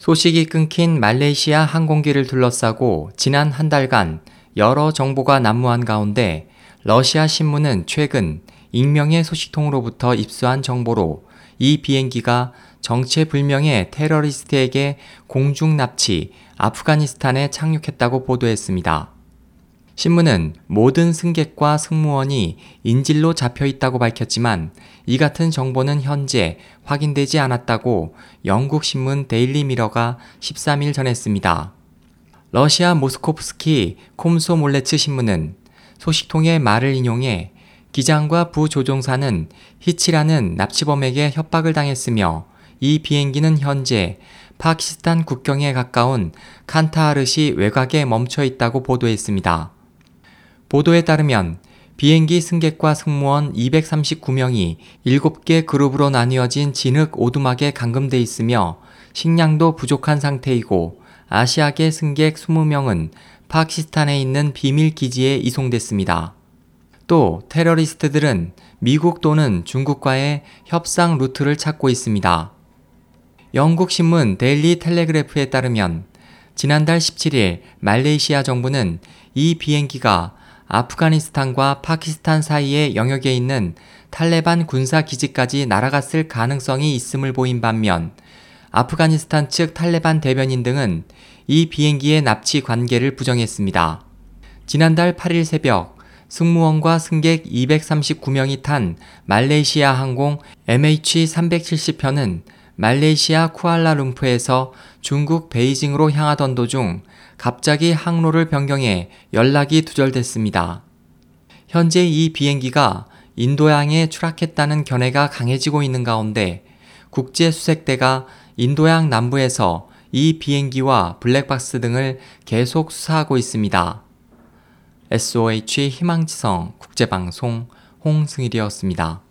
소식이 끊긴 말레이시아 항공기를 둘러싸고 지난 한 달간 여러 정보가 난무한 가운데 러시아 신문은 최근 익명의 소식통으로부터 입수한 정보로 이 비행기가 정체불명의 테러리스트에게 공중 납치 아프가니스탄에 착륙했다고 보도했습니다. 신문은 모든 승객과 승무원이 인질로 잡혀 있다고 밝혔지만 이 같은 정보는 현재 확인되지 않았다고 영국 신문 데일리 미러가 13일 전했습니다. 러시아 모스코프스키 콤소몰레츠 신문은 소식통의 말을 인용해 기장과 부조종사는 히치라는 납치범에게 협박을 당했으며 이 비행기는 현재 파키스탄 국경에 가까운 칸타하르시 외곽에 멈춰 있다고 보도했습니다. 보도에 따르면 비행기 승객과 승무원 239명이 7개 그룹으로 나뉘어진 진흙 오두막에 감금돼 있으며 식량도 부족한 상태이고 아시아계 승객 20명은 파키스탄에 있는 비밀 기지에 이송됐습니다. 또 테러리스트들은 미국 또는 중국과의 협상 루트를 찾고 있습니다. 영국 신문 데일리 텔레그래프에 따르면 지난달 17일 말레이시아 정부는 이 비행기가 아프가니스탄과 파키스탄 사이의 영역에 있는 탈레반 군사 기지까지 날아갔을 가능성이 있음을 보인 반면 아프가니스탄 측 탈레반 대변인 등은 이 비행기의 납치 관계를 부정했습니다. 지난달 8일 새벽 승무원과 승객 239명이 탄 말레이시아 항공 MH370편은 말레이시아 쿠알라룸푸에서 중국 베이징으로 향하던 도중 갑자기 항로를 변경해 연락이 두절됐습니다. 현재 이 비행기가 인도양에 추락했다는 견해가 강해지고 있는 가운데 국제수색대가 인도양 남부에서 이 비행기와 블랙박스 등을 계속 수사하고 있습니다. SOH 희망지성 국제방송 홍승일이었습니다.